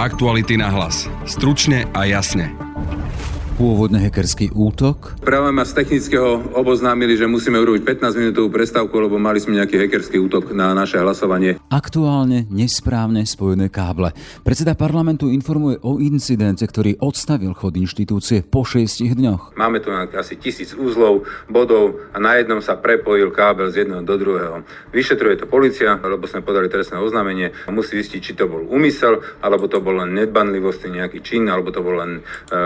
Aktuality na hlas. Stručne a jasne pôvodný hackerský útok. Práve ma z technického oboznámili, že musíme urobiť 15 minútovú prestávku, lebo mali sme nejaký hackerský útok na naše hlasovanie. Aktuálne nesprávne spojené káble. Predseda parlamentu informuje o incidente, ktorý odstavil chod inštitúcie po 6 dňoch. Máme tu asi tisíc úzlov, bodov a na jednom sa prepojil kábel z jedného do druhého. Vyšetruje to policia, lebo sme podali trestné oznámenie. Musí zistiť, či to bol úmysel, alebo to bol len nedbanlivosti nejaký čin, alebo to bol len e,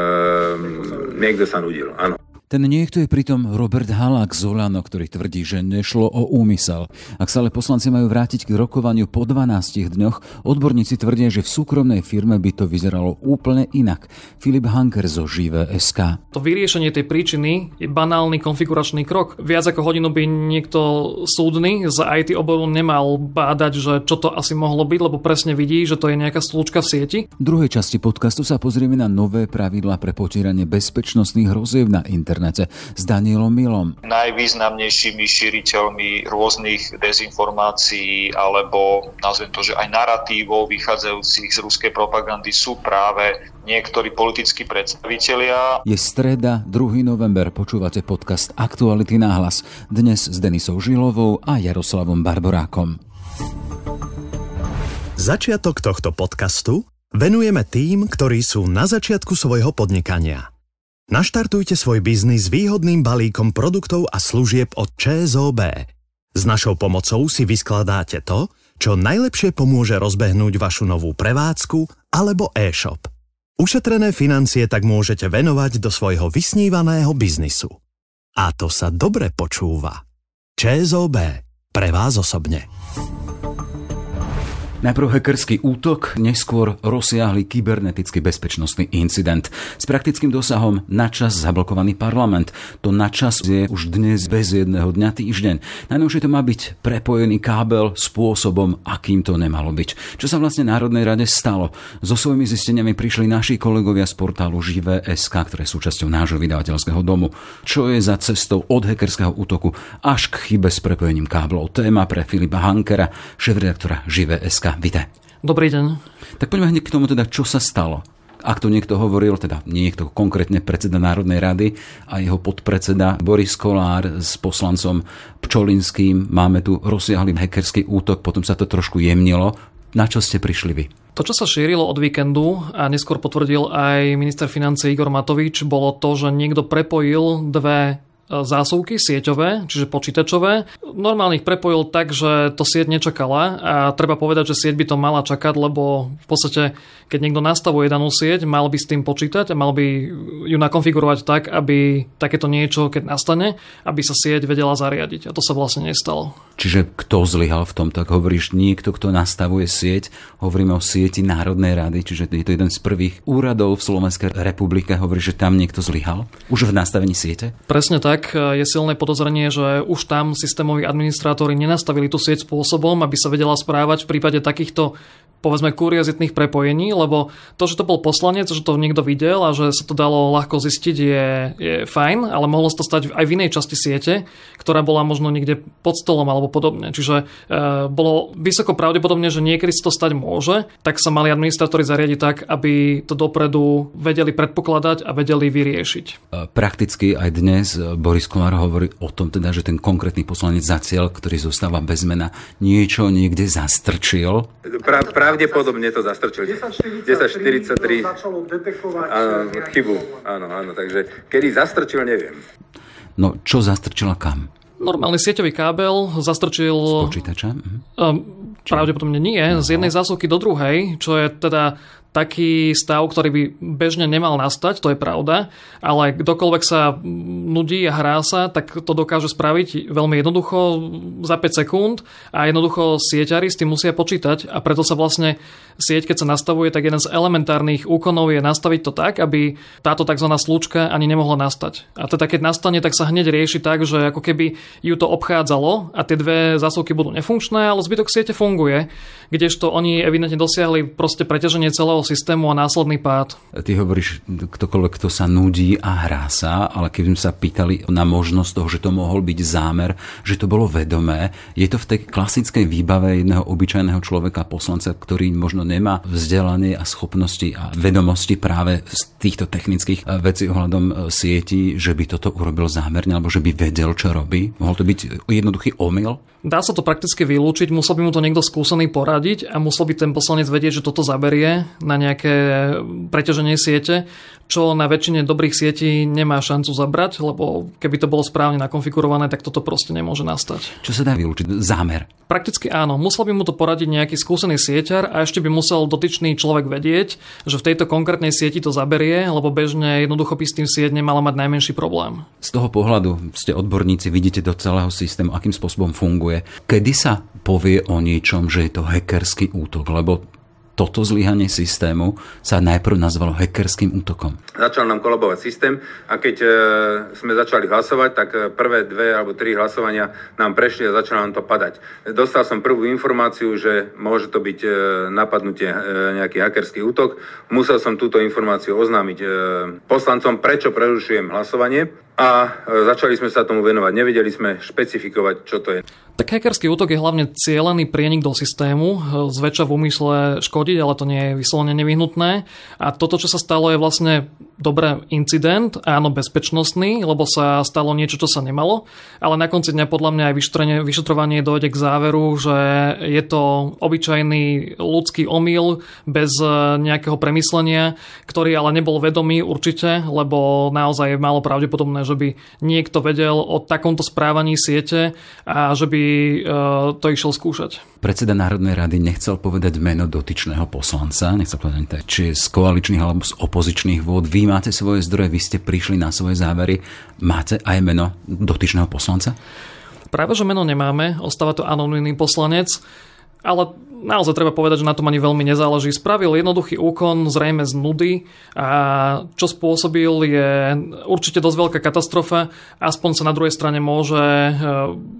niekto sa nudil, áno. Ten niekto je pritom Robert Halák z Olano, ktorý tvrdí, že nešlo o úmysel. Ak sa ale poslanci majú vrátiť k rokovaniu po 12 dňoch, odborníci tvrdia, že v súkromnej firme by to vyzeralo úplne inak. Filip Hanker zo Živé SK. To vyriešenie tej príčiny je banálny konfiguračný krok. Viac ako hodinu by niekto súdny z IT oboru nemal bádať, že čo to asi mohlo byť, lebo presne vidí, že to je nejaká slúčka v sieti. V druhej časti podcastu sa pozrieme na nové pravidla pre potieranie bezpečnostných hrozieb na internet internete s Danielom Milom. Najvýznamnejšími šíriteľmi rôznych dezinformácií alebo nazvem to, že aj narratívov vychádzajúcich z ruskej propagandy sú práve niektorí politickí predstavitelia. Je streda, 2. november, počúvate podcast Aktuality náhlas. Dnes s Denisou Žilovou a Jaroslavom Barborákom. Začiatok tohto podcastu venujeme tým, ktorí sú na začiatku svojho podnikania. Naštartujte svoj biznis výhodným balíkom produktov a služieb od ČSOB. S našou pomocou si vyskladáte to, čo najlepšie pomôže rozbehnúť vašu novú prevádzku alebo e-shop. Ušetrené financie tak môžete venovať do svojho vysnívaného biznisu. A to sa dobre počúva. ČSOB. Pre vás osobne. Najprv hackerský útok, neskôr rozsiahly kybernetický bezpečnostný incident. S praktickým dosahom na čas zablokovaný parlament. To na čas je už dnes bez jedného dňa týždeň. Najnovšie to má byť prepojený kábel spôsobom, akým to nemalo byť. Čo sa vlastne Národnej rade stalo? So svojimi zisteniami prišli naši kolegovia z portálu Živé.sk, ktoré sú súčasťou nášho vydavateľského domu. Čo je za cestou od hackerského útoku až k chybe s prepojením káblov? Téma pre Filipa Hankera, šéf-redaktora Živé.sk. Vite. Dobrý deň. Tak poďme hneď k tomu teda, čo sa stalo. Ak to niekto hovoril, teda niekto konkrétne predseda Národnej rady a jeho podpredseda Boris Kolár s poslancom Pčolinským, máme tu rozsiahly hackerský útok, potom sa to trošku jemnilo. Na čo ste prišli vy? To, čo sa šírilo od víkendu a neskôr potvrdil aj minister financie Igor Matovič, bolo to, že niekto prepojil dve zásuvky sieťové, čiže počítačové. Normálne ich prepojil tak, že to sieť nečakala a treba povedať, že sieť by to mala čakať, lebo v podstate, keď niekto nastavuje danú sieť, mal by s tým počítať a mal by ju nakonfigurovať tak, aby takéto niečo, keď nastane, aby sa sieť vedela zariadiť. A to sa vlastne nestalo. Čiže kto zlyhal v tom, tak hovoríš niekto, kto nastavuje sieť. Hovoríme o sieti Národnej rady, čiže je to jeden z prvých úradov v Slovenskej republike. Hovoríš, že tam niekto zlyhal? Už v nastavení siete? Presne tak tak e, je silné podozrenie, že už tam systémoví administrátori nenastavili tú sieť spôsobom, aby sa vedela správať v prípade takýchto povedzme kuriozitných prepojení, lebo to, že to bol poslanec, že to niekto videl a že sa to dalo ľahko zistiť je, je fajn, ale mohlo sa to stať aj v inej časti siete, ktorá bola možno niekde pod stolom alebo podobne. Čiže e, bolo vysoko pravdepodobne, že niekedy sa to stať môže, tak sa mali administratóri zariadiť tak, aby to dopredu vedeli predpokladať a vedeli vyriešiť. E, prakticky aj dnes Boris Kolár hovorí o tom teda, že ten konkrétny poslanec za cieľ, ktorý zostáva bez mena, niečo niekde zastrčil. Pra, pra, pravdepodobne to zastrčili. 10.43 áno, chybu, áno, áno, takže kedy zastrčil, neviem. No, čo zastrčila kam? Normálny sieťový kábel zastrčil... Z počítača? Mhm. Pravdepodobne nie, no. z jednej zásuvky do druhej, čo je teda taký stav, ktorý by bežne nemal nastať, to je pravda, ale kdokoľvek sa nudí a hrá sa, tak to dokáže spraviť veľmi jednoducho za 5 sekúnd a jednoducho sieťari s tým musia počítať a preto sa vlastne sieť, keď sa nastavuje, tak jeden z elementárnych úkonov je nastaviť to tak, aby táto tzv. slučka ani nemohla nastať. A teda keď nastane, tak sa hneď rieši tak, že ako keby ju to obchádzalo a tie dve zásuvky budú nefunkčné, ale zbytok siete funguje, kdežto oni evidentne dosiahli proste preťaženie celého systému a následný pád. Ty hovoríš, ktokoľvek, kto sa nudí a hrá sa, ale keby sme sa pýtali na možnosť toho, že to mohol byť zámer, že to bolo vedomé, je to v tej klasickej výbave jedného obyčajného človeka, poslanca, ktorý možno nemá vzdelanie a schopnosti a vedomosti práve z týchto technických eh, vecí ohľadom eh, sieti, že by toto urobil zámerne, alebo že by vedel, čo robí. Mohol to byť jednoduchý omyl? Dá sa to prakticky vylúčiť, musel by mu to niekto skúsený poradiť a musel by ten poslanec vedieť, že toto zaberie na nejaké preťaženie siete, čo na väčšine dobrých sietí nemá šancu zabrať, lebo keby to bolo správne nakonfigurované, tak toto proste nemôže nastať. Čo sa dá vylúčiť? Zámer. Prakticky áno. Musel by mu to poradiť nejaký skúsený sieťar a ešte by musel dotyčný človek vedieť, že v tejto konkrétnej sieti to zaberie, lebo bežne jednoducho by s tým sieť nemala mať najmenší problém. Z toho pohľadu ste odborníci, vidíte do celého systému, akým spôsobom funguje. Kedy sa povie o niečom, že je to hackerský útok? Lebo toto zlyhanie systému sa najprv nazvalo hackerským útokom. Začal nám kolabovať systém a keď e, sme začali hlasovať, tak e, prvé dve alebo tri hlasovania nám prešli a začalo nám to padať. Dostal som prvú informáciu, že môže to byť e, napadnutie nejaký hackerský útok. Musel som túto informáciu oznámiť poslancom, prečo prerušujem hlasovanie a e, začali sme sa tomu venovať. Nevedeli sme špecifikovať, čo to je. Tak hackerský útok je hlavne cieľený prienik do systému, zväčša v úmysle škodiť, ale to nie je vyslovene nevyhnutné. A toto, čo sa stalo, je vlastne dobré incident, áno, bezpečnostný, lebo sa stalo niečo, čo sa nemalo, ale na konci dňa podľa mňa aj vyšetrovanie dojde k záveru, že je to obyčajný ľudský omyl bez nejakého premyslenia, ktorý ale nebol vedomý určite, lebo naozaj je málo pravdepodobné, že by niekto vedel o takomto správaní siete a že by E, to išiel skúšať. Predseda Národnej rady nechcel povedať meno dotyčného poslanca, nechcel povedať, či z koaličných alebo z opozičných vôd. Vy máte svoje zdroje, vy ste prišli na svoje závery. Máte aj meno dotyčného poslanca? Práve, že meno nemáme, ostáva to anonimný poslanec, ale naozaj treba povedať, že na tom ani veľmi nezáleží. Spravil jednoduchý úkon, zrejme z nudy a čo spôsobil je určite dosť veľká katastrofa. Aspoň sa na druhej strane môže e,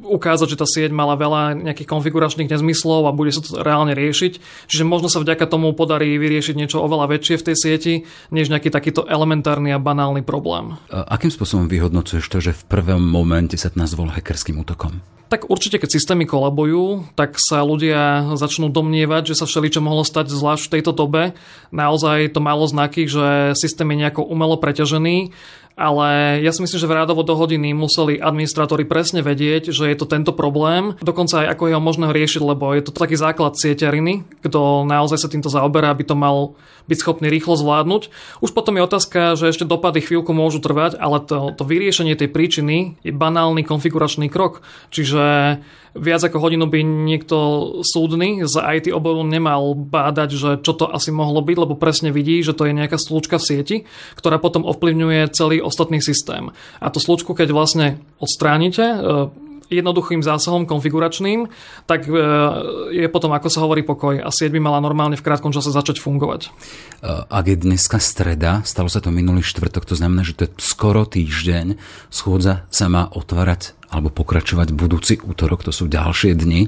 ukázať, že tá sieť mala veľa nejakých konfiguračných nezmyslov a bude sa to reálne riešiť. Čiže možno sa vďaka tomu podarí vyriešiť niečo oveľa väčšie v tej sieti, než nejaký takýto elementárny a banálny problém. A akým spôsobom vyhodnocuješ to, že v prvom momente sa to nazval hackerským útokom? Tak určite, keď systémy kolabujú, tak sa ľudia začnú domnievať, že sa všeličo mohlo stať zvlášť v tejto dobe. Naozaj to malo znaky, že systém je nejako umelo preťažený ale ja si myslím, že v rádovo do hodiny museli administratóri presne vedieť, že je to tento problém, dokonca aj ako jeho možno riešiť, lebo je to taký základ sieťariny, kto naozaj sa týmto zaoberá, aby to mal byť schopný rýchlo zvládnuť. Už potom je otázka, že ešte dopady chvíľku môžu trvať, ale to, to vyriešenie tej príčiny je banálny konfiguračný krok. Čiže viac ako hodinu by niekto súdny z IT oboru nemal bádať, že čo to asi mohlo byť, lebo presne vidí, že to je nejaká slučka v sieti, ktorá potom ovplyvňuje celý ostatný systém. A tú slučku, keď vlastne odstránite, e, jednoduchým zásahom konfiguračným, tak e, je potom, ako sa hovorí, pokoj a sieť by mala normálne v krátkom čase začať fungovať. E, ak je dneska streda, stalo sa to minulý štvrtok, to znamená, že to je skoro týždeň, schôdza sa má otvárať alebo pokračovať budúci útorok, to sú ďalšie dni.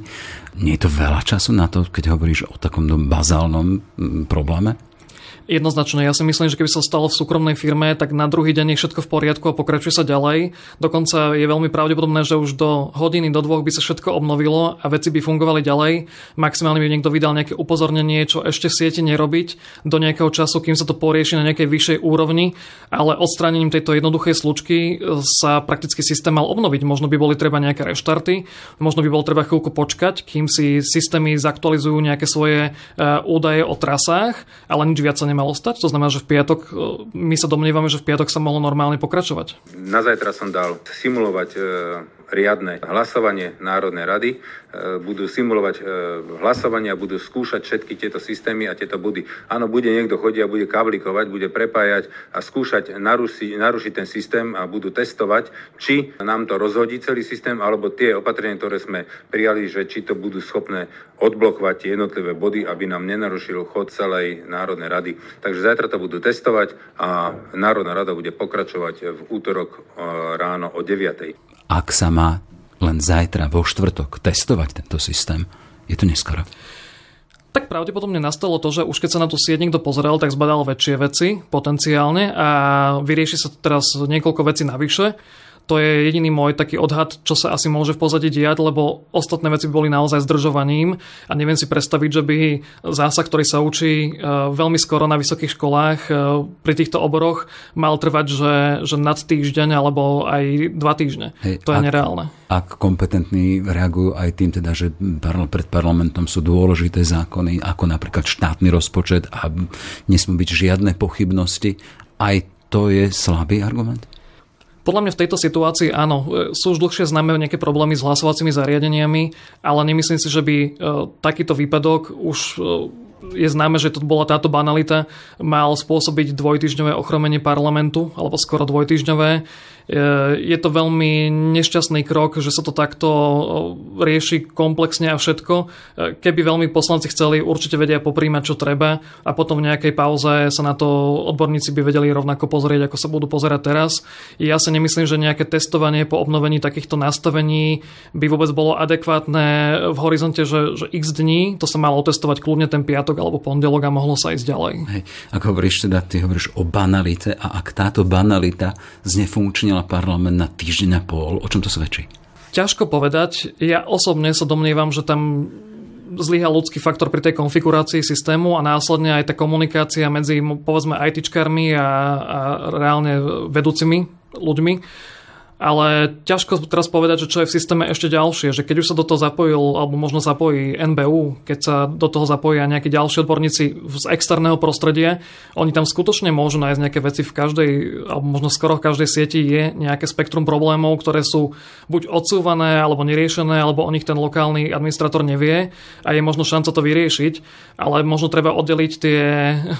Nie je to veľa času na to, keď hovoríš o takom bazálnom probléme? Jednoznačne, ja si myslím, že keby sa stalo v súkromnej firme, tak na druhý deň je všetko v poriadku a pokračuje sa ďalej. Dokonca je veľmi pravdepodobné, že už do hodiny, do dvoch by sa všetko obnovilo a veci by fungovali ďalej. Maximálne by niekto vydal nejaké upozornenie, čo ešte v sieti nerobiť do nejakého času, kým sa to porieši na nejakej vyššej úrovni, ale odstránením tejto jednoduchej slučky sa prakticky systém mal obnoviť. Možno by boli treba nejaké reštarty, možno by bolo treba chvíľku počkať, kým si systémy zaktualizujú nejaké svoje e, údaje o trasách, ale nič viac sa nemalo stať? To znamená, že v piatok, e, my sa domnievame, že v piatok sa mohlo normálne pokračovať. Na zajtra som dal simulovať e, riadne hlasovanie Národnej rady, e, budú simulovať e, hlasovanie a budú skúšať všetky tieto systémy a tieto budy. Áno, bude niekto chodiť a bude kablikovať, bude prepájať a skúšať narušiť, narušiť ten systém a budú testovať, či nám to rozhodí celý systém, alebo tie opatrenia, ktoré sme prijali, že či to budú schopné odblokovať tie jednotlivé body, aby nám nenarušil chod celej Národnej rady. Takže zajtra to budú testovať a Národná rada bude pokračovať v útorok e, ráno o 9 ak sa má len zajtra vo štvrtok testovať tento systém, je to neskoro. Tak pravdepodobne nastalo to, že už keď sa na tú sieť niekto pozrel, tak zbadal väčšie veci potenciálne a vyrieši sa teraz niekoľko vecí navyše to je jediný môj taký odhad, čo sa asi môže v pozadí diať, lebo ostatné veci boli naozaj zdržovaním a neviem si predstaviť, že by zásah, ktorý sa učí e, veľmi skoro na vysokých školách e, pri týchto oboroch mal trvať, že, že nad týždeň alebo aj dva týždne. Hej, to je ak, nereálne. Ak kompetentní reagujú aj tým, teda, že pred parlamentom sú dôležité zákony, ako napríklad štátny rozpočet a nesmú byť žiadne pochybnosti, aj to je slabý argument? Podľa mňa v tejto situácii áno, e, sú už dlhšie známe nejaké problémy s hlasovacími zariadeniami, ale nemyslím si, že by e, takýto výpadok už e, je známe, že to bola táto banalita, mal spôsobiť dvojtyžňové ochromenie parlamentu, alebo skoro dvojtyžňové. Je to veľmi nešťastný krok, že sa to takto rieši komplexne a všetko. Keby veľmi poslanci chceli, určite vedia poprímať, čo treba a potom v nejakej pauze sa na to odborníci by vedeli rovnako pozrieť, ako sa budú pozerať teraz. Ja si nemyslím, že nejaké testovanie po obnovení takýchto nastavení by vôbec bolo adekvátne v horizonte, že, že x dní, to sa malo testovať kľudne ten piatok alebo pondelok a mohlo sa ísť ďalej. Hej, ako hovoríš teda, ty hovoríš o banalite a ak táto banalita znefunkčnila zmenila parlament na týždeň a pol. O čom to svedčí? Ťažko povedať. Ja osobne sa domnievam, že tam zlyhal ľudský faktor pri tej konfigurácii systému a následne aj tá komunikácia medzi povedzme ITčkármi a, a reálne vedúcimi ľuďmi ale ťažko teraz povedať, že čo je v systéme ešte ďalšie, že keď už sa do toho zapojil, alebo možno zapojí NBU, keď sa do toho zapojia nejakí ďalší odborníci z externého prostredia, oni tam skutočne môžu nájsť nejaké veci v každej, alebo možno skoro v každej sieti je nejaké spektrum problémov, ktoré sú buď odsúvané, alebo neriešené, alebo o nich ten lokálny administrator nevie a je možno šanca to vyriešiť, ale možno treba oddeliť tie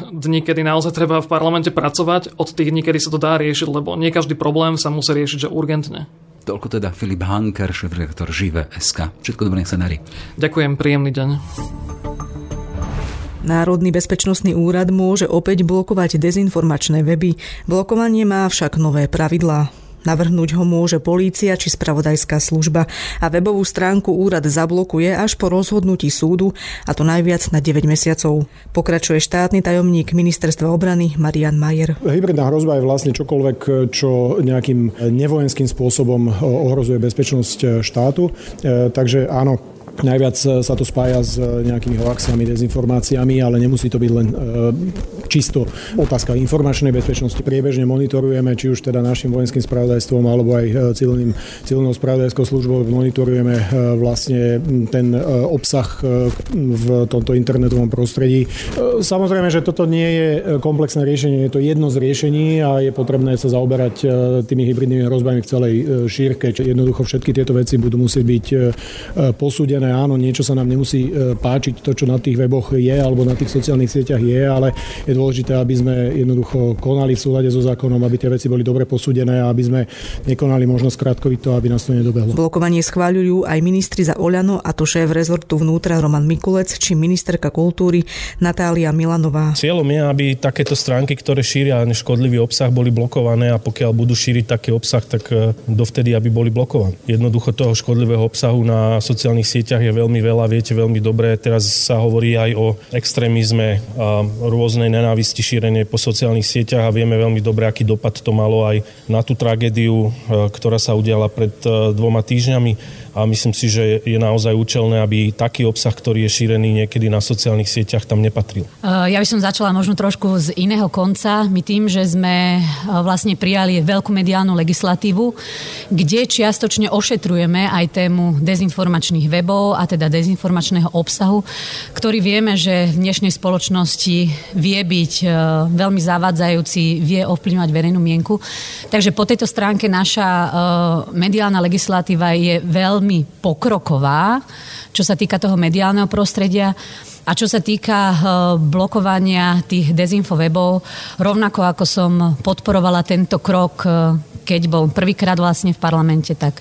dni, kedy naozaj treba v parlamente pracovať od tých dní, kedy sa to dá riešiť, lebo nie každý problém sa musí riešiť, že urgentne. Toľko teda Filip Hanker, šéf-redaktor Žive SK. Všetko dobré, nech sa darí. Ďakujem, príjemný deň. Národný bezpečnostný úrad môže opäť blokovať dezinformačné weby. Blokovanie má však nové pravidlá. Navrhnúť ho môže polícia či spravodajská služba a webovú stránku úrad zablokuje až po rozhodnutí súdu a to najviac na 9 mesiacov. Pokračuje štátny tajomník ministerstva obrany Marian Majer. Hybridná hrozba je vlastne čokoľvek, čo nejakým nevojenským spôsobom ohrozuje bezpečnosť štátu. E, takže áno, Najviac e, sa to spája s e, nejakými hoaxami, dezinformáciami, ale nemusí to byť len e, čisto otázka informačnej bezpečnosti. Priebežne monitorujeme, či už teda našim vojenským spravodajstvom alebo aj civilným, civilnou spravodajskou službou monitorujeme vlastne ten obsah v tomto internetovom prostredí. Samozrejme, že toto nie je komplexné riešenie, je to jedno z riešení a je potrebné sa zaoberať tými hybridnými hrozbami v celej šírke. Jednoducho všetky tieto veci budú musieť byť posúdené Samozrejme, áno, niečo sa nám nemusí e, páčiť, to, čo na tých weboch je alebo na tých sociálnych sieťach je, ale je dôležité, aby sme jednoducho konali v súlade so zákonom, aby tie veci boli dobre posúdené a aby sme nekonali možno skrátkovito, aby nás to nedobehlo. Blokovanie schváľujú aj ministri za Oľano, a to šéf rezortu vnútra Roman Mikulec, či ministerka kultúry Natália Milanová. Cieľom je, aby takéto stránky, ktoré šíria škodlivý obsah, boli blokované a pokiaľ budú šíriť taký obsah, tak e, dovtedy, aby boli blokovaní. Jednoducho toho škodlivého obsahu na sociálnych sieťach sieťach je veľmi veľa, viete veľmi dobre. Teraz sa hovorí aj o extrémizme a rôznej nenávisti šírenie po sociálnych sieťach a vieme veľmi dobre, aký dopad to malo aj na tú tragédiu, e, ktorá sa udiala pred e, dvoma týždňami a myslím si, že je naozaj účelné, aby taký obsah, ktorý je šírený niekedy na sociálnych sieťach, tam nepatril. Ja by som začala možno trošku z iného konca. My tým, že sme vlastne prijali veľkú mediálnu legislatívu, kde čiastočne ošetrujeme aj tému dezinformačných webov a teda dezinformačného obsahu, ktorý vieme, že v dnešnej spoločnosti vie byť veľmi zavádzajúci, vie ovplyvňovať verejnú mienku. Takže po tejto stránke naša mediálna legislatíva je veľmi veľmi pokroková, čo sa týka toho mediálneho prostredia. A čo sa týka eh, blokovania tých dezinfowebov, rovnako ako som podporovala tento krok, eh, keď bol prvýkrát vlastne v parlamente, tak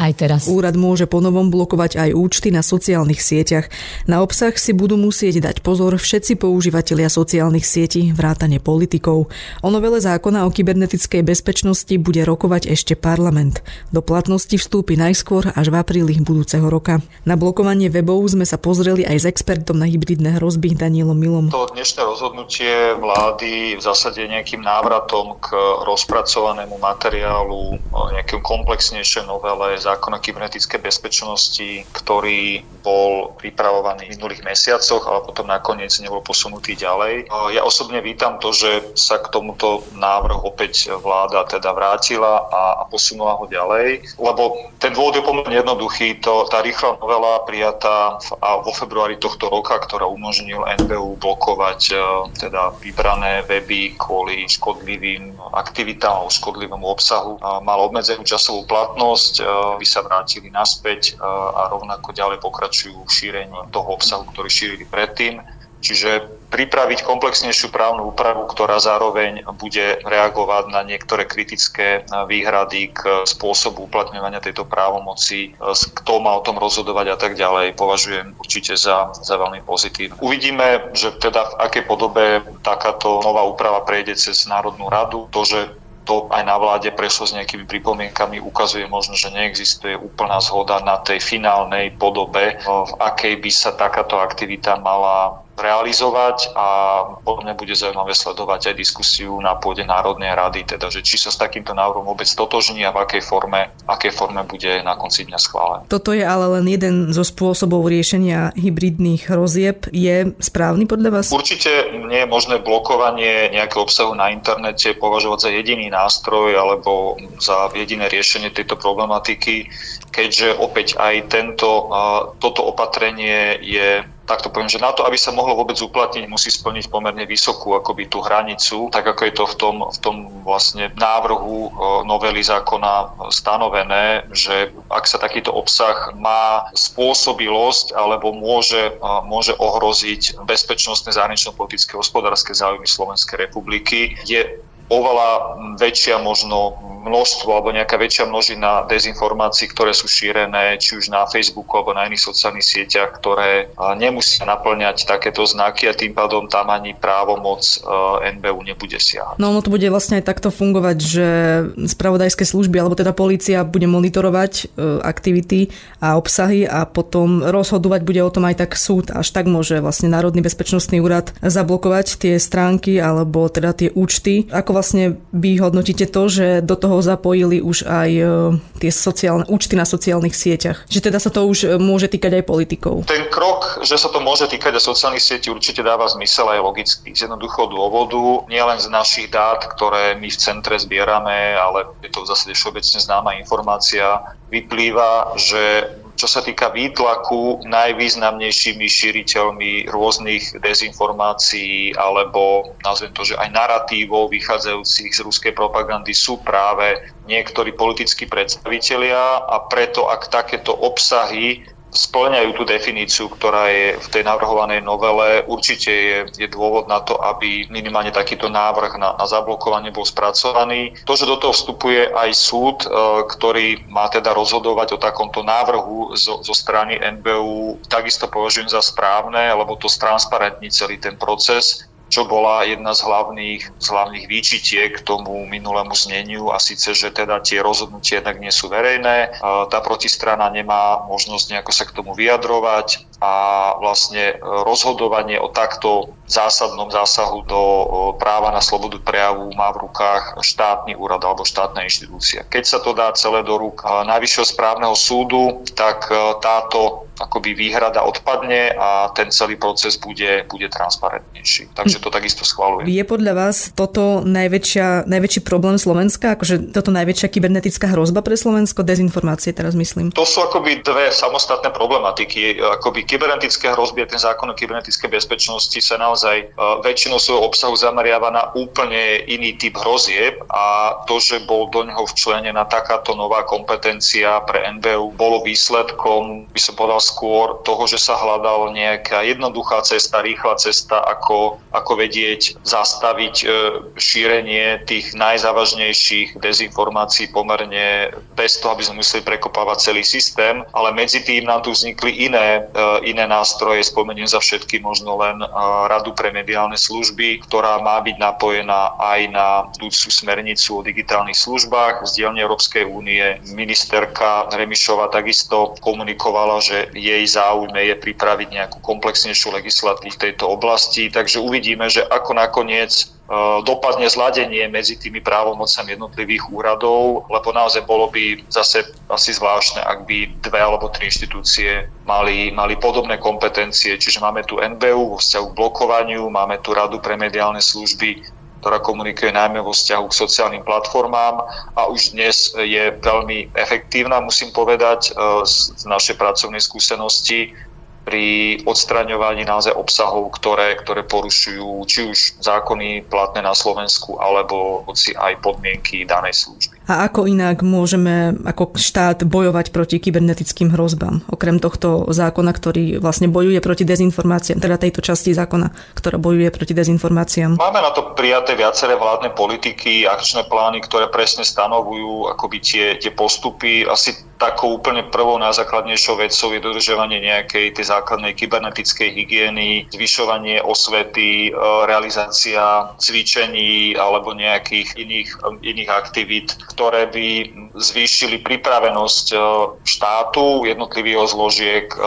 aj teraz. Úrad môže ponovom blokovať aj účty na sociálnych sieťach. Na obsah si budú musieť dať pozor všetci používateľia sociálnych sietí, vrátane politikov. O novele zákona o kybernetickej bezpečnosti bude rokovať ešte parlament. Do platnosti vstúpi najskôr až v apríli budúceho roka. Na blokovanie webov sme sa pozreli aj s expertom na hybridné hrozby Danielom Milom. To dnešné rozhodnutie vlády v zásade nejakým návratom k rozpracovanému materiálu, nejakým komplexnejšej novele zákona kybernetickej bezpečnosti, ktorý bol pripravovaný v minulých mesiacoch, ale potom nakoniec nebol posunutý ďalej. Ja osobne vítam to, že sa k tomuto návrhu opäť vláda teda vrátila a, a posunula ho ďalej, lebo ten dôvod je pomerne jednoduchý. To, tá rýchla novela prijatá v, a vo februári tohto roka, ktorá umožnil NBU blokovať e, teda vybrané weby kvôli škodlivým aktivitám alebo škodlivému obsahu, mal obmedzenú časovú platnosť, e, by sa vrátili naspäť e, a rovnako ďalej pokračujú v šírení toho obsahu, ktorý šírili predtým. Čiže pripraviť komplexnejšiu právnu úpravu, ktorá zároveň bude reagovať na niektoré kritické výhrady k spôsobu uplatňovania tejto právomoci, kto má o tom rozhodovať a tak ďalej, považujem určite za, za veľmi pozitívne. Uvidíme, že teda v akej podobe takáto nová úprava prejde cez Národnú radu. To, že to aj na vláde prešlo s nejakými pripomienkami, ukazuje možno, že neexistuje úplná zhoda na tej finálnej podobe, v akej by sa takáto aktivita mala realizovať a podľa mňa bude zaujímavé sledovať aj diskusiu na pôde Národnej rady, teda že či sa s takýmto návrhom vôbec totožní a v akej forme, akej forme bude na konci dňa schválený. Toto je ale len jeden zo spôsobov riešenia hybridných hrozieb. Je správny podľa vás? Určite nie je možné blokovanie nejakého obsahu na internete považovať za jediný nástroj alebo za jediné riešenie tejto problematiky, keďže opäť aj tento, toto opatrenie je tak to poviem, že na to, aby sa mohlo vôbec uplatniť, musí splniť pomerne vysokú akoby tú hranicu, tak ako je to v tom, v tom vlastne návrhu e, novely zákona stanovené, že ak sa takýto obsah má spôsobilosť alebo môže, e, môže ohroziť bezpečnostné zahranično-politické hospodárske záujmy Slovenskej republiky, je oveľa väčšia možno množstvo alebo nejaká väčšia množina dezinformácií, ktoré sú šírené či už na Facebooku alebo na iných sociálnych sieťach, ktoré nemusia naplňať takéto znaky a tým pádom tam ani právomoc NBU nebude siahať. No ono to bude vlastne aj takto fungovať, že spravodajské služby alebo teda policia bude monitorovať e, aktivity a obsahy a potom rozhodovať bude o tom aj tak súd. Až tak môže vlastne Národný bezpečnostný úrad zablokovať tie stránky alebo teda tie účty. Ako vlastne vy hodnotíte to, že do toho zapojili už aj e, tie sociálne, účty na sociálnych sieťach? Že teda sa to už e, môže týkať aj politikov? Ten krok, že sa to môže týkať aj sociálnych sietí, určite dáva zmysel aj logicky. Z jednoduchého dôvodu, nielen z našich dát, ktoré my v centre zbierame, ale je to v zásade všeobecne známa informácia, vyplýva, že čo sa týka výtlaku, najvýznamnejšími šíriteľmi rôznych dezinformácií alebo nazvem to, že aj narratívov vychádzajúcich z ruskej propagandy sú práve niektorí politickí predstavitelia a preto ak takéto obsahy splňajú tú definíciu, ktorá je v tej navrhovanej novele. Určite je, je dôvod na to, aby minimálne takýto návrh na, na zablokovanie bol spracovaný. To, že do toho vstupuje aj súd, e, ktorý má teda rozhodovať o takomto návrhu zo, zo strany NBU, takisto považujem za správne, lebo to stransparentní celý ten proces čo bola jedna z hlavných, z hlavných výčitiek k tomu minulému zneniu a síce, že teda tie rozhodnutia jednak nie sú verejné, tá protistrana nemá možnosť nejako sa k tomu vyjadrovať a vlastne e, rozhodovanie o takto zásadnom zásahu do práva na slobodu prejavu má v rukách štátny úrad alebo štátna inštitúcia. Keď sa to dá celé do rúk Najvyššieho správneho súdu, tak e, táto akoby výhrada odpadne a ten celý proces bude, bude transparentnejší. Takže to takisto schvalujem. Je podľa vás toto najväčšia, najväčší problém Slovenska? Akože toto najväčšia kybernetická hrozba pre Slovensko? Dezinformácie teraz myslím. To sú akoby dve samostatné problematiky. Akoby kybernetické hrozby a ten zákon o kybernetickej bezpečnosti sa naozaj naozaj väčšinou svojho obsahu zameriava na úplne iný typ hrozieb a to, že bol do neho včlenená takáto nová kompetencia pre NBU, bolo výsledkom, by som povedal skôr, toho, že sa hľadala nejaká jednoduchá cesta, rýchla cesta, ako, ako vedieť zastaviť e, šírenie tých najzávažnejších dezinformácií pomerne bez toho, aby sme museli prekopávať celý systém, ale medzi tým nám tu vznikli iné, e, iné nástroje, spomeniem za všetky možno len Radu pre mediálne služby, ktorá má byť napojená aj na budúcu smernicu o digitálnych službách z dielne Európskej únie. Ministerka Remišová takisto komunikovala, že jej záujme je pripraviť nejakú komplexnejšiu legislatívu v tejto oblasti, takže uvidíme, že ako nakoniec dopadne zladenie medzi tými právomocami jednotlivých úradov, lebo naozaj bolo by zase asi zvláštne, ak by dve alebo tri inštitúcie mali, mali podobné kompetencie. Čiže máme tu NBU vo vzťahu k blokovaniu, máme tu Radu pre mediálne služby, ktorá komunikuje najmä vo vzťahu k sociálnym platformám a už dnes je veľmi efektívna, musím povedať, e, z našej pracovnej skúsenosti pri odstraňovaní naozaj obsahov, ktoré, ktoré porušujú či už zákony platné na Slovensku, alebo hoci aj podmienky danej služby. A ako inak môžeme ako štát bojovať proti kybernetickým hrozbám, okrem tohto zákona, ktorý vlastne bojuje proti dezinformáciám, teda tejto časti zákona, ktorá bojuje proti dezinformáciám? Máme na to prijaté viaceré vládne politiky, akčné plány, ktoré presne stanovujú akoby tie, tie postupy. Asi takou úplne prvou najzákladnejšou vecou je dodržovanie nejakej tej základnej kybernetickej hygieny, zvyšovanie osvety, e, realizácia cvičení alebo nejakých iných, iných aktivít, ktoré by zvýšili pripravenosť e, štátu, jednotlivých zložiek e,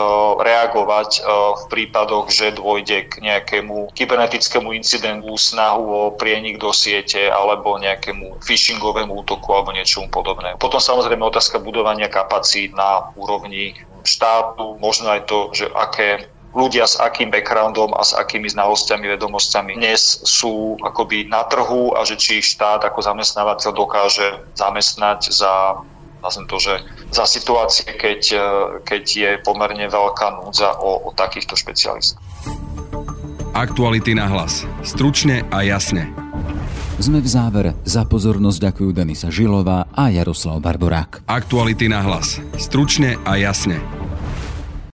reagovať v prípadoch, že dôjde k nejakému kybernetickému incidentu, snahu o prienik do siete alebo nejakému phishingovému útoku alebo niečomu podobné. Potom samozrejme otázka budovania kapacít na úrovni štátu, možno aj to, že aké ľudia s akým backgroundom a s akými znalosťami, vedomosťami dnes sú akoby na trhu a že či štát ako zamestnávateľ dokáže zamestnať za nazvem to, že za situácie, keď, keď je pomerne veľká núdza o, o takýchto špecialistov. Aktuality na hlas. Stručne a jasne. Sme v závere. Za pozornosť ďakujú Denisa Žilová a Jaroslav Barborák. Aktuality na hlas. Stručne a jasne.